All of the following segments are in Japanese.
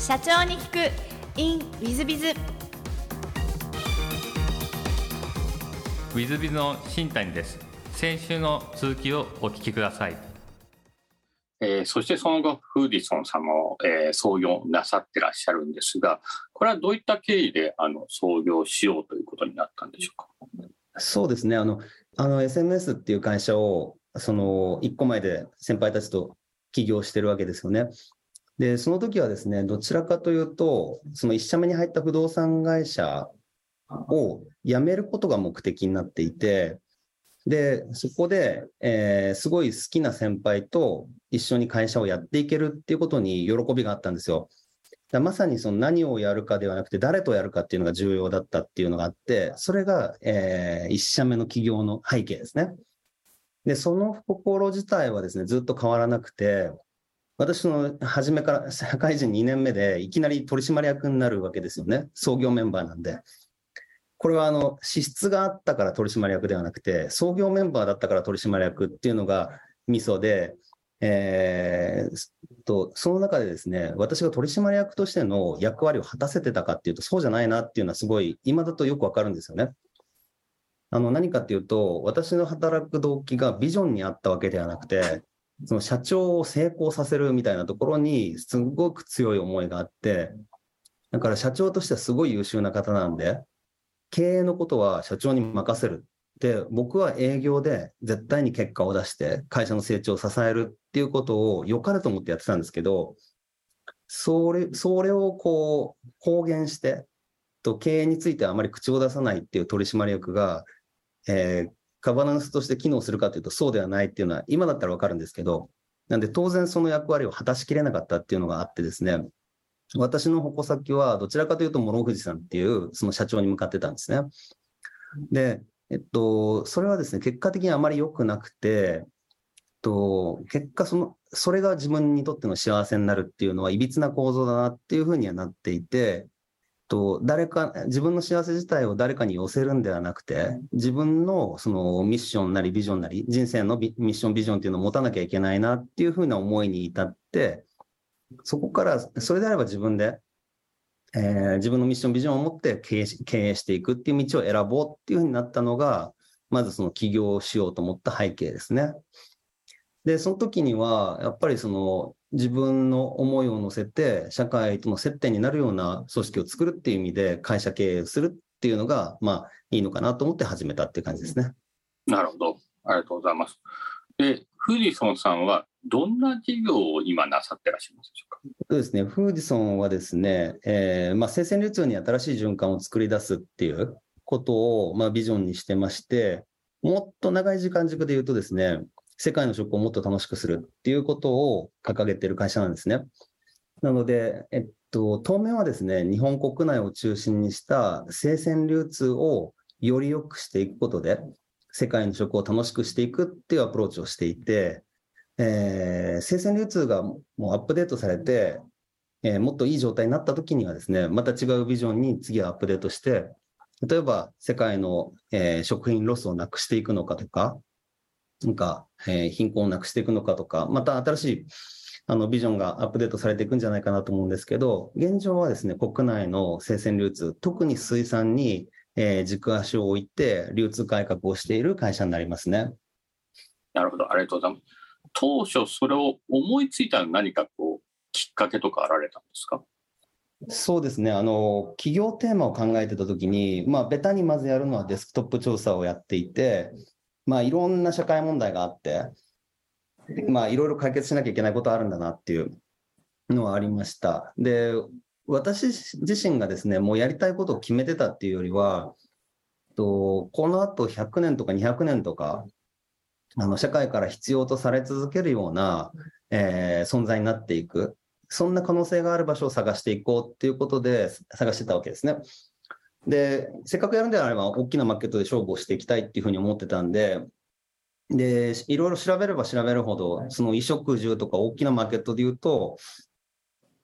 社長に聞く。In ウィズビズウィズビズの新谷です。先週の続きをお聞きください。えー、そしてその後、フーディソン様を、えー、創業なさってらっしゃるんですが、これはどういった経緯であの創業しようということになったんでしょうか？そうですね、あの、あの SMS っていう会社を、その1個前で先輩たちと起業してるわけですよね。で、その時はですね、どちらかというと、その1社目に入った不動産会社を辞めることが目的になっていて、で、そこで、えー、すごい好きな先輩と一緒に会社をやっていけるっていうことに喜びがあったんですよ。だまさにその何をやるかではなくて、誰とやるかっていうのが重要だったっていうのがあって、それが、えー、1社目の企業の背景ですね。で、その心自体はですね、ずっと変わらなくて、私の初めから社会人2年目でいきなり取締役になるわけですよね。創業メンバーなんで。これはあの資質があったから取締役ではなくて、創業メンバーだったから取締役っていうのがミソで、えー、とその中でですね、私が取締役としての役割を果たせてたかっていうと、そうじゃないなっていうのはすごい、今だとよくわかるんですよね。あの何かっていうと、私の働く動機がビジョンにあったわけではなくて、その社長を成功させるみたいなところにすごく強い思いがあって、だから社長としてはすごい優秀な方なんで、経営のことは社長に任せる。で、僕は営業で絶対に結果を出して会社の成長を支えるっていうことを良かれと思ってやってたんですけど、それ、それをこう公言して、と経営についてはあまり口を出さないっていう取締役が、えー、ガバナンスとして機能するかというとそうではないっていうのは今だったらわかるんですけど、なんで当然その役割を果たしきれなかったっていうのがあってですね、私の矛先はどちらかというと諸富士さんっていうその社長に向かってたんですね。で、えっと、それはですね、結果的にあまり良くなくて、えっと、結果その、それが自分にとっての幸せになるっていうのは、いびつな構造だなっていうふうにはなっていて、と誰か自分の幸せ自体を誰かに寄せるんではなくて自分のそのミッションなりビジョンなり人生のミッションビジョンっていうのを持たなきゃいけないなっていうふうな思いに至ってそこからそれであれば自分で、えー、自分のミッションビジョンを持って経営経営していくっていう道を選ぼうっていうふうになったのがまずその起業をしようと思った背景ですね。でその時にはやっぱりその自分の思いを乗せて社会との接点になるような組織を作るっていう意味で会社経営するっていうのが、まあ、いいのかなと思って始めたっていう感じですね。なるほど。ありがとうございます。で、フーディソンさんはどんな事業を今なさってらっしゃいますでしょうか？そうですね。フーディソンはですね、えー、まあ、生鮮流通に新しい循環を作り出すっていうことを、まあ、ビジョンにしてまして、もっと長い時間軸で言うとですね、世界の食をもっと楽しくするっていうことを掲げてる会社なんですね。なので、えっと、当面はですね、日本国内を中心にした生鮮流通をより良くしていくことで、世界の食を楽しくしていくっていうアプローチをしていて、えー、生鮮流通がもうアップデートされて、えー、もっといい状態になった時にはですね、また違うビジョンに次はアップデートして、例えば世界の、えー、食品ロスをなくしていくのかとか、なんか、えー、貧困をなくしていくのかとか、また新しいあのビジョンがアップデートされていくんじゃないかなと思うんですけど、現状はですね、国内の生鮮流通、特に水産に、えー、軸足を置いて、流通改革をしている会社になりますね。なるほど、ありがとうございます。当初、それを思いついた何かこう、きっかけとかあられたんですか？そうですね。あの、企業テーマを考えてたときに、まあ、ベタにまずやるのはデスクトップ調査をやっていて、まあ、いろんな社会問題があって、まあ、いろいろ解決しなきゃいけないことあるんだなっていうのはありました。で、私自身がですね、もうやりたいことを決めてたっていうよりは、とこの後100年とか200年とか、あの社会から必要とされ続けるような、えー、存在になっていく、そんな可能性がある場所を探していこうっていうことで探してたわけですね。で、せっかくやるんであれば、大きなマーケットで勝負をしていきたいっていうふうに思ってたんで、で、いろいろ調べれば調べるほど、その衣食住とか大きなマーケットで言うと、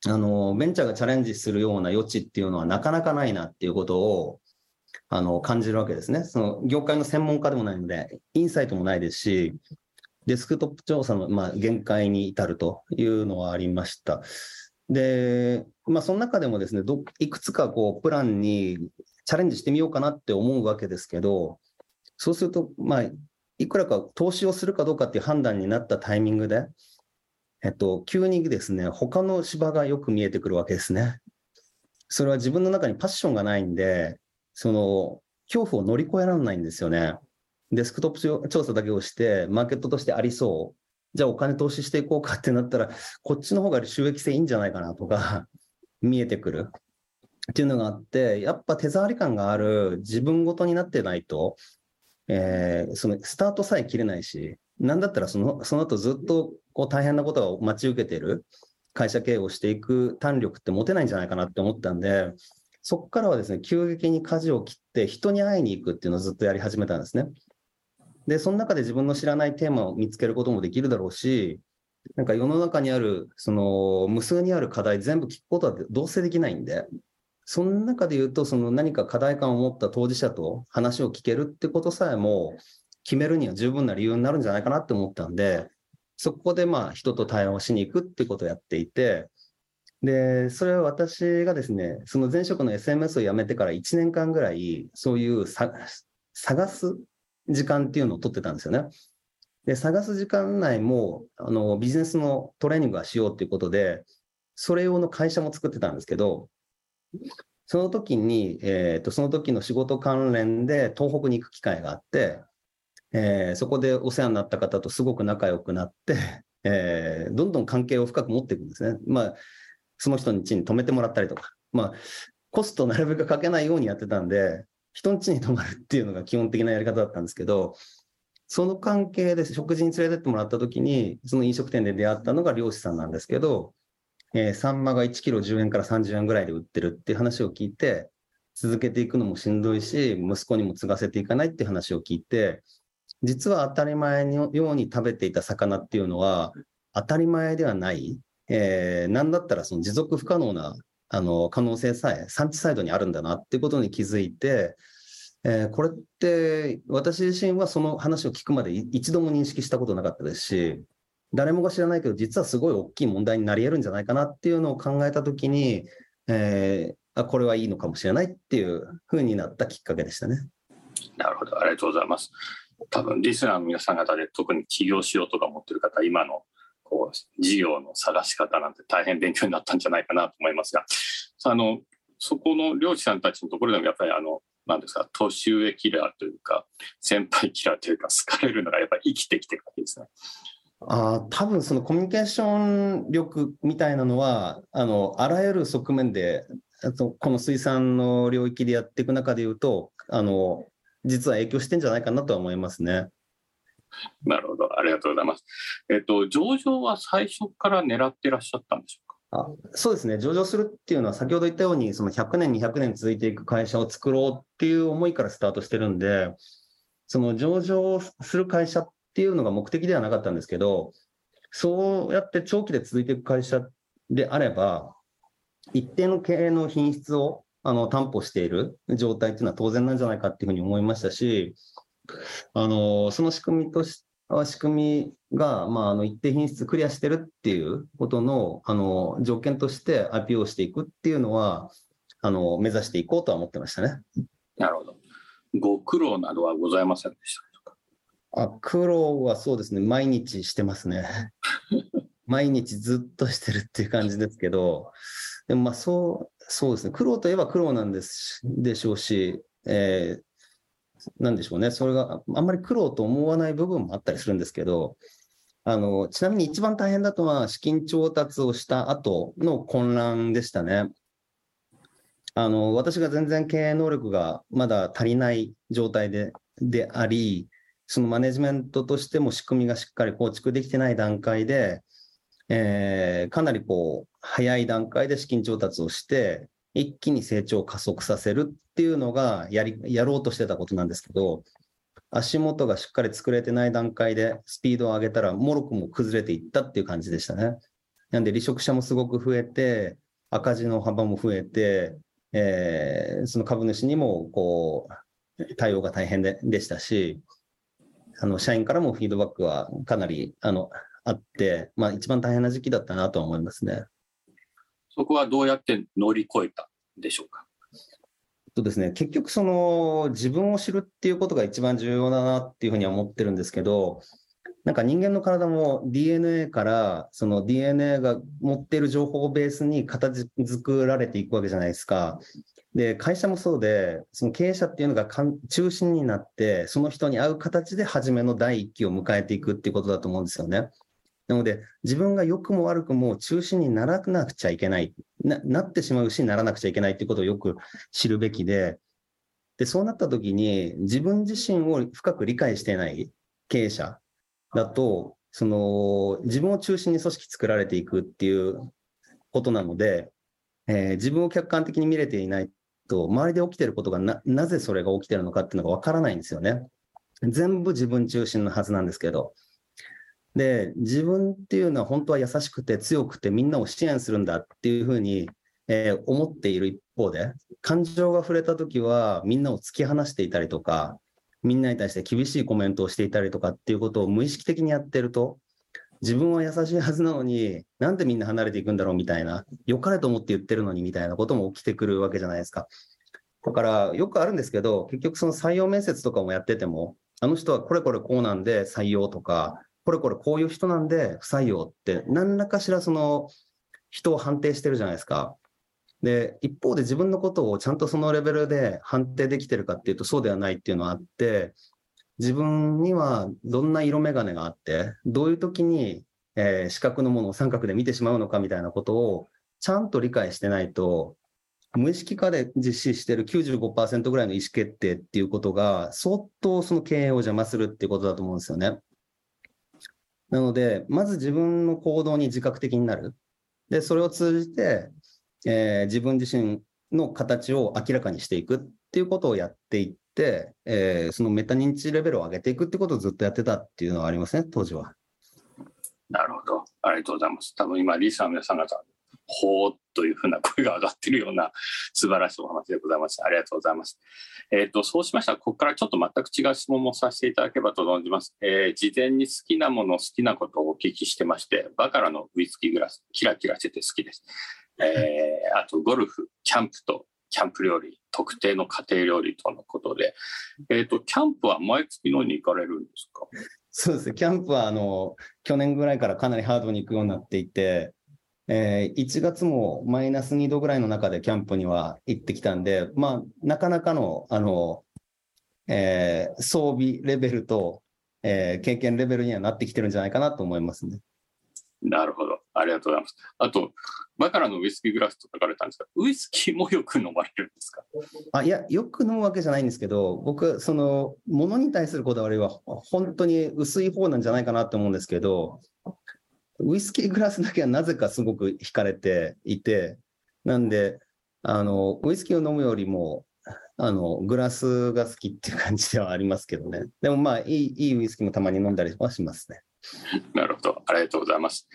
あの、ベンチャーがチャレンジするような余地っていうのはなかなかないなっていうことを、あの、感じるわけですね。その、業界の専門家でもないので、インサイトもないですし、デスクトップ調査の、まあ、限界に至るというのはありました。で、まあ、その中でもですね、どいくつかこうプランにチャレンジしてみようかなって思うわけですけど、そうすると、まあ、いくらか投資をするかどうかっていう判断になったタイミングで、えっと、急にですね、他の芝がよく見えてくるわけですね。それは自分の中にパッションがないんで、その、恐怖を乗り越えられないんですよね。デスクトップ調査だけをして、マーケットとしてありそう。じゃあお金投資していこうかってなったら、こっちの方が収益性いいんじゃないかなとか、見えてくるっていうのがあって、やっぱ手触り感がある自分ごとになってないと、えー、そのスタートさえ切れないし、なんだったらそのその後ずっとこう大変なことを待ち受けてる会社経営をしていく胆力って持てないんじゃないかなって思ったんで、そこからはですね、急激に舵を切って人に会いに行くっていうのをずっとやり始めたんですね。で、その中で自分の知らないテーマを見つけることもできるだろうし、なんか世の中にある、その無数にある課題全部聞くことはどうせできないんで、その中で言うと、その何か課題感を持った当事者と話を聞けるってことさえも決めるには十分な理由になるんじゃないかなって思ったんで、そこでまあ人と対話をしに行くってことをやっていて、で、それは私がですね、その前職の SMS を辞めてから1年間ぐらい、そういう探す時間っていうのを取ってたんですよね。で、探す時間内も、あの、ビジネスのトレーニングはしようっていうことで、それ用の会社も作ってたんですけど、その時に、えっ、と、その時の仕事関連で東北に行く機会があって、えー、そこでお世話になった方とすごく仲良くなって、えー、どんどん関係を深く持っていくんですね。まあ、その人の家に泊めてもらったりとか、まあ、コストなるべくかけないようにやってたんで、人ん家に泊まるっていうのが基本的なやり方だったんですけど、その関係で食事に連れてってもらった時に、その飲食店で出会ったのが漁師さんなんですけど、えー、サンマが1キロ10円から30円ぐらいで売ってるっていう話を聞いて、続けていくのもしんどいし、息子にも継がせていかないっていう話を聞いて、実は当たり前のように食べていた魚っていうのは、当たり前ではない、えー、なんだったらその持続不可能なあの可能性さえ産地サイドにあるんだなっていうことに気づいて、えー、これって私自身はその話を聞くまで一度も認識したことなかったですし、誰もが知らないけど、実はすごい大きい問題になり得るんじゃないかなっていうのを考えたときに、えー、あ、これはいいのかもしれないっていうふうになったきっかけでしたね。なるほど、ありがとうございます。多分リスナーの皆さん方で特に起業しようとか思ってる方、今のこう事業の探し方なんて大変勉強になったんじゃないかなと思いますが、あのそこの漁師さんたちのところでもやっぱりあのなんですか年上キラーというか先輩キラーというか好かれるのがやっぱり生きてきてるわけですね。あ多分そのコミュニケーション力みたいなのはあのあらゆる側面であとこの水産の領域でやっていく中でいうとあの実は影響してんじゃないかなとは思いますね。なるほど、ありがとうございます。えっと、上場は最初から狙ってらっしゃったんでしょうか？あそうですね、上場するっていうのは、先ほど言ったように、その100年、200年続いていく会社を作ろうっていう思いからスタートしてるんで、その上場する会社っていうのが目的ではなかったんですけど、そうやって長期で続いていく会社であれば、一定の経営の品質をあの担保している状態っていうのは当然なんじゃないかっていうふうに思いましたし、あのその仕組みとし仕組みが、まあ、あの一定品質クリアしてるっていうことのあの条件として IPO していくっていうのはあの目指していこうとは思ってましたね。なるほど。ご苦労などはございませんでしたあ苦労はそうですね、毎日してますね。毎日ずっとしてるっていう感じですけど、でもまあそう、そうですね、苦労といえば苦労なんですでしょうし、えー、なんでしょうね、それがあんまり苦労と思わない部分もあったりするんですけど、あのちなみに一番大変だとは、資金調達をした後の混乱でしたね。あの私が全然経営能力がまだ足りない状態でであり、そのマネジメントとしても仕組みがしっかり構築できてない段階で、えー、かなりこう、早い段階で資金調達をして、一気に成長を加速させるっていうのがやり、やろうとしてたことなんですけど、足元がしっかり作れてない段階でスピードを上げたら、もろくも崩れていったっていう感じでしたね。なんで離職者もすごく増えて、赤字の幅も増えて、えー、その株主にもこう対応が大変ででしたし、あの社員からもフィードバックはかなりあのあって、まあ、一番大変な時期だったなとは思いますね。そこはどうやって乗り越えたんでしょうか？とですね、結局その自分を知るっていうことが一番重要だなっていうふうには思ってるんですけど、なんか人間の体も DNA からその DNA が持っている情報をベースに形作られていくわけじゃないですか。で、会社もそうで、その経営者っていうのが中心になって、その人に合う形で初めの第一期を迎えていくっていうことだと思うんですよね。なので、自分が良くも悪くも中心にならなくちゃいけないな、なってしまうし、ならなくちゃいけないっていうことをよく知るべきで、で、そうなった時に、自分自身を深く理解していない経営者だと、その、自分を中心に組織作られていくっていうことなので、えー、自分を客観的に見れていないと、周りで起きてることがな、なぜそれが起きてるのかっていうのがわからないんですよね。全部自分中心のはずなんですけど。で、自分っていうのは本当は優しくて強くてみんなを支援するんだっていうふうに、えー、思っている一方で、感情が触れた時はみんなを突き放していたりとか、みんなに対して厳しいコメントをしていたりとかっていうことを無意識的にやってると、自分は優しいはずなのに、なんでみんな離れていくんだろうみたいな、良かれと思って言ってるのにみたいなことも起きてくるわけじゃないですか。だから、よくあるんですけど、結局その採用面接とかもやってても、あの人はこれこれこうなんで採用とか、これこれこういう人なんで不採用って、何らかしらその人を判定してるじゃないですか。で、一方で自分のことをちゃんとそのレベルで判定できてるかっていうとそうではないっていうのはあって、自分にはどんな色眼鏡があって、どういう時に、えー、視覚のものを三角で見てしまうのかみたいなことをちゃんと理解してないと、無意識化で実施してる95%ぐらいの意思決定っていうことが相当その経営を邪魔するっていうことだと思うんですよね。なので、まず自分の行動に自覚的になる。で、それを通じて、えー、自分自身の形を明らかにしていくっていうことをやっていって、えー、そのメタ認知レベルを上げていくってことをずっとやってたっていうのはありますね、当時は。なるほど。ありがとうございます。多分今、リーサーの皆さん方、ほーというふうな声が上がっているような素晴らしいお話でございました。ありがとうございます。えっ、ー、と、そうしましたら、ここからちょっと全く違う質問もさせていただければと存じます。えー、事前に好きなもの、好きなことをお聞きしてまして、バカラのウイスキーグラス、キラキラしてて好きです。えー、あと、ゴルフ、キャンプとキャンプ料理、特定の家庭料理とのことで、えっ、ー、と、キャンプは毎月のに行かれるんですか？そうですね、キャンプはあの去年ぐらいからかなりハードに行くようになっていて、えー、1月もマイナス2度ぐらいの中でキャンプには行ってきたんで、まあ、なかなかの、あの、えー、装備レベルと、えー、経験レベルにはなってきてるんじゃないかなと思いますね。なるほど。ありがとうございます。あと、バカラのウイスキーグラスと書かれたんですが、ウイスキーもよく飲まれるんですか？あいや、よく飲むわけじゃないんですけど、僕、その、ものに対するこだわりは本当に薄い方なんじゃないかなと思うんですけど、ウイスキーグラスだけはなぜかすごく惹かれていて、なんで、あの、ウイスキーを飲むよりも、あの、グラスが好きっていう感じではありますけどね。でもまあ、いい、いいウイスキーもたまに飲んだりはしますね。なるほど。ありがとうございます。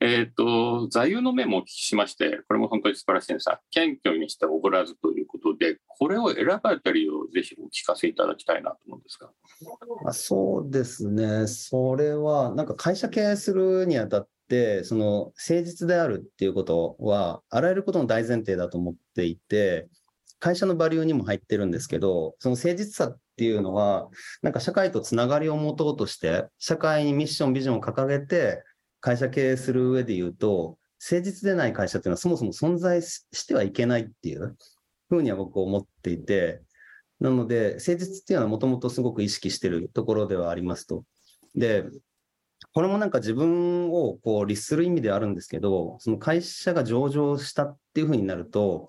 えっ、ー、と、座右の銘もお聞きしまして、これも本当に素晴らしいんですが、謙虚にしておごらずということで、これを選ばれた理由をぜひお聞かせいただきたいなと思うんですが。あそうですね。それは、なんか会社経営するにあたって、その誠実であるっていうことは、あらゆることの大前提だと思っていて、会社のバリューにも入ってるんですけど、その誠実さっていうのは、なんか社会とつながりを持とうとして、社会にミッション、ビジョンを掲げて、会社経営する上で言うと、誠実でない会社っていうのはそもそも存在してはいけないっていうふうには僕は思っていて、なので、誠実っていうのはもともとすごく意識してるところではありますと。で、これもなんか自分をこう律する意味ではあるんですけど、その会社が上場したっていうふうになると、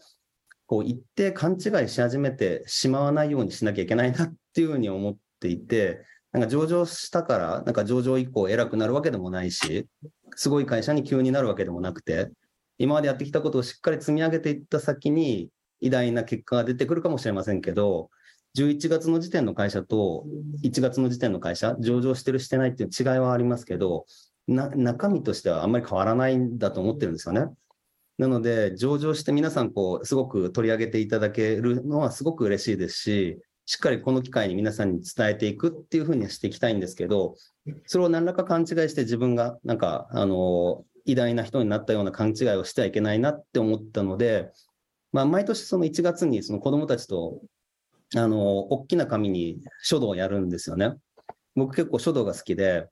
こう一定勘違いし始めてしまわないようにしなきゃいけないなっていうふうに思っていて、なんか上場したから、なんか上場以降偉くなるわけでもないし、すごい会社に急になるわけでもなくて、今までやってきたことをしっかり積み上げていった先に、偉大な結果が出てくるかもしれませんけど、11月の時点の会社と1月の時点の会社、上場してるしてないっていう違いはありますけど、中身としてはあんまり変わらないんだと思ってるんですよね。なので、上場して皆さん、こう、すごく取り上げていただけるのはすごく嬉しいですし、しっかりこの機会に皆さんに伝えていくっていうふうにしていきたいんですけど、それを何らか勘違いして自分がなんか、あの、偉大な人になったような勘違いをしてはいけないなって思ったので、まあ、毎年その1月にその子供たちと、あの、大きな紙に書道をやるんですよね。僕結構書道が好きで、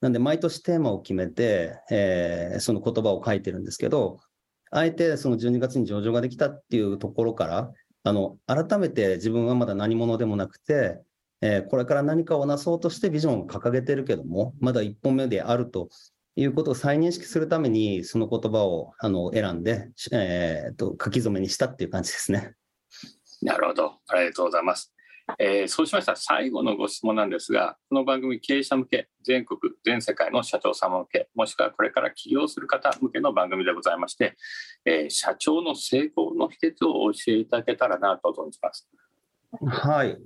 なんで毎年テーマを決めて、えー、その言葉を書いてるんですけど、あえてその12月に上場ができたっていうところから、あの、改めて自分はまだ何者でもなくて、えー、これから何かをなそうとしてビジョンを掲げてるけども、まだ一歩目であるということを再認識するために、その言葉をあの選んで、えーと、書き初めにしたっていう感じですね。なるほど、ありがとうございます。えー、そうしましたら最後のご質問なんですが、この番組経営者向け、全国、全世界の社長様向け、もしくはこれから起業する方向けの番組でございまして、えー、社長の成功の秘訣を教えていただけたらなと存じます。はい。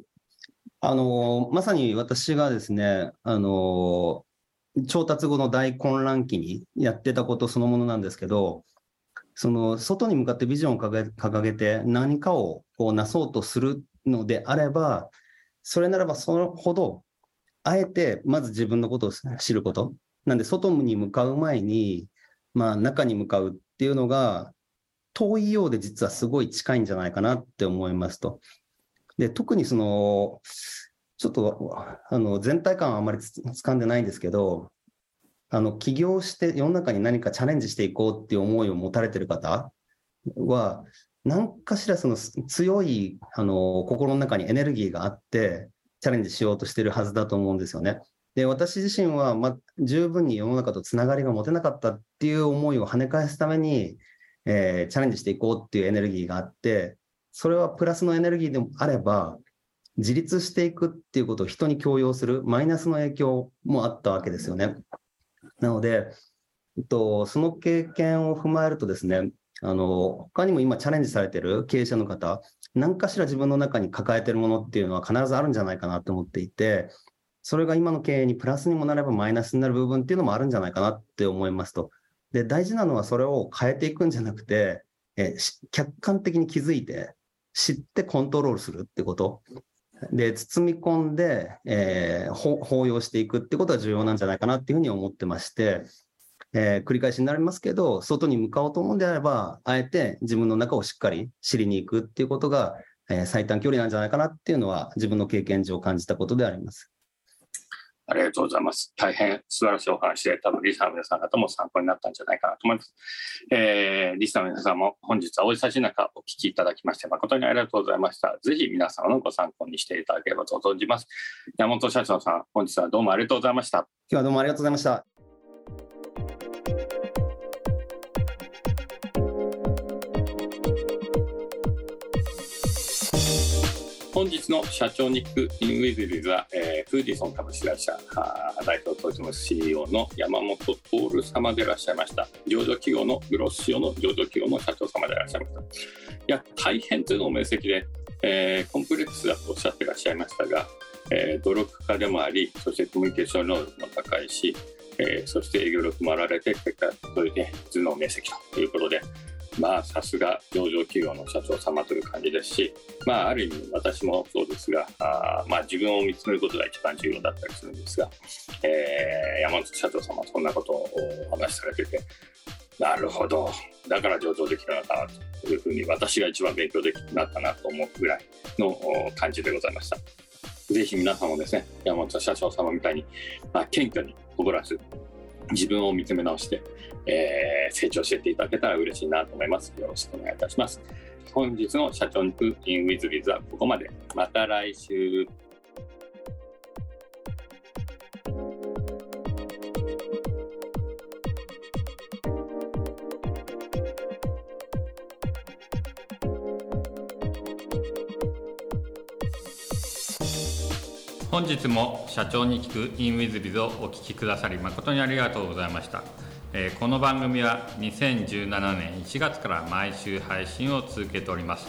あのまさに私がですね、あの調達後の大混乱期にやってたことそのものなんですけど、その外に向かってビジョンを掲げて何かをこうなそうとするのであれば、それならばそのほど、あえてまず自分のことを知ること。なんで外に向かう前に、まあ中に向かうっていうのが遠いようで実はすごい近いんじゃないかなって思いますと。で、特にその、ちょっとあの全体感はあまりつかんでないんですけど、あの起業して世の中に何かチャレンジしていこうっていう思いを持たれてる方は、何かしらその強いあの心の中にエネルギーがあって、チャレンジしようとしてるはずだと思うんですよね。で、私自身は、ま、十分に世の中とつながりが持てなかったっていう思いを跳ね返すために、えー、チャレンジしていこうっていうエネルギーがあって、それはプラスのエネルギーでもあれば、自立していくっていうことを人に強要するマイナスの影響もあったわけですよね。なので、えっと、その経験を踏まえるとですね、あの他にも今チャレンジされてる経営者の方、何かしら自分の中に抱えてるものっていうのは必ずあるんじゃないかなと思っていて、それが今の経営にプラスにもなればマイナスになる部分っていうのもあるんじゃないかなって思いますと。で、大事なのはそれを変えていくんじゃなくて、え客観的に気づいて、知ってコントロールするってこと。で、包み込んで、えー、包容していくってことが重要なんじゃないかなっていうふうに思ってまして、えー、繰り返しになりますけど、外に向かおうと思うんであれば、あえて自分の中をしっかり知りに行くっていうことが、えー、最短距離なんじゃないかなっていうのは、自分の経験上感じたことであります。ありがとうございます。大変素晴らしいお話で、多分リスナーの皆さん方も参考になったんじゃないかなと思います。えー、リスナーの皆さんも本日はお忙しい中お聞きいただきまして誠にありがとうございました。ぜひ皆様のご参考にしていただければと存じます。山本社長さん、本日はどうもありがとうございました。今日はどうもありがとうございました。本日の社長ニック・インウィズビズは、えー、フーディソン株式会社代表取締 CEO の山本徹様でいらっしゃいました。上場企業のグロスシオの上場企業の社長様でいらっしゃいました。いや大変というのも明晰で、えー、コンプレックスだとおっしゃっていらっしゃいましたが、えー、努力家でもありそしてコミュニケーション能力も高いし、えー、そして営業力もあられて結果それで頭脳明晰ということでまあ、さすが上場企業の社長様という感じですし、まあ、ある意味私もそうですが、あまあ、自分を見つめることが一番重要だったりするんですが、えー、山本社長様そんなことをお話しされてて、なるほど、だから上場できたのかなというふうに私が一番勉強できなったなと思うぐらいの感じでございました。ぜひ皆さんもですね、山本社長様みたいに、まあ、謙虚に誇らず、自分を見つめ直して、えー、成長していっていただけたら嬉しいなと思います。よろしくお願いいたします。本日の社長にクッキングウィズビズはここまで。また来週。本日も社長に聞く in WithBiz をお聞きくださり誠にありがとうございました、えー、この番組は2017年1月から毎週配信を続けております。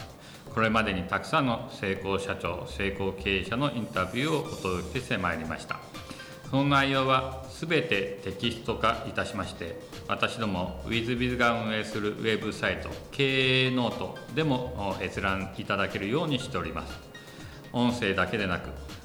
これまでにたくさんの成功社長成功経営者のインタビューをお届けしてまいりました。その内容は全てテキスト化いたしまして私ども WithBiz が運営するウェブサイト経営ノートでも閲覧いただけるようにしております。音声だけでなく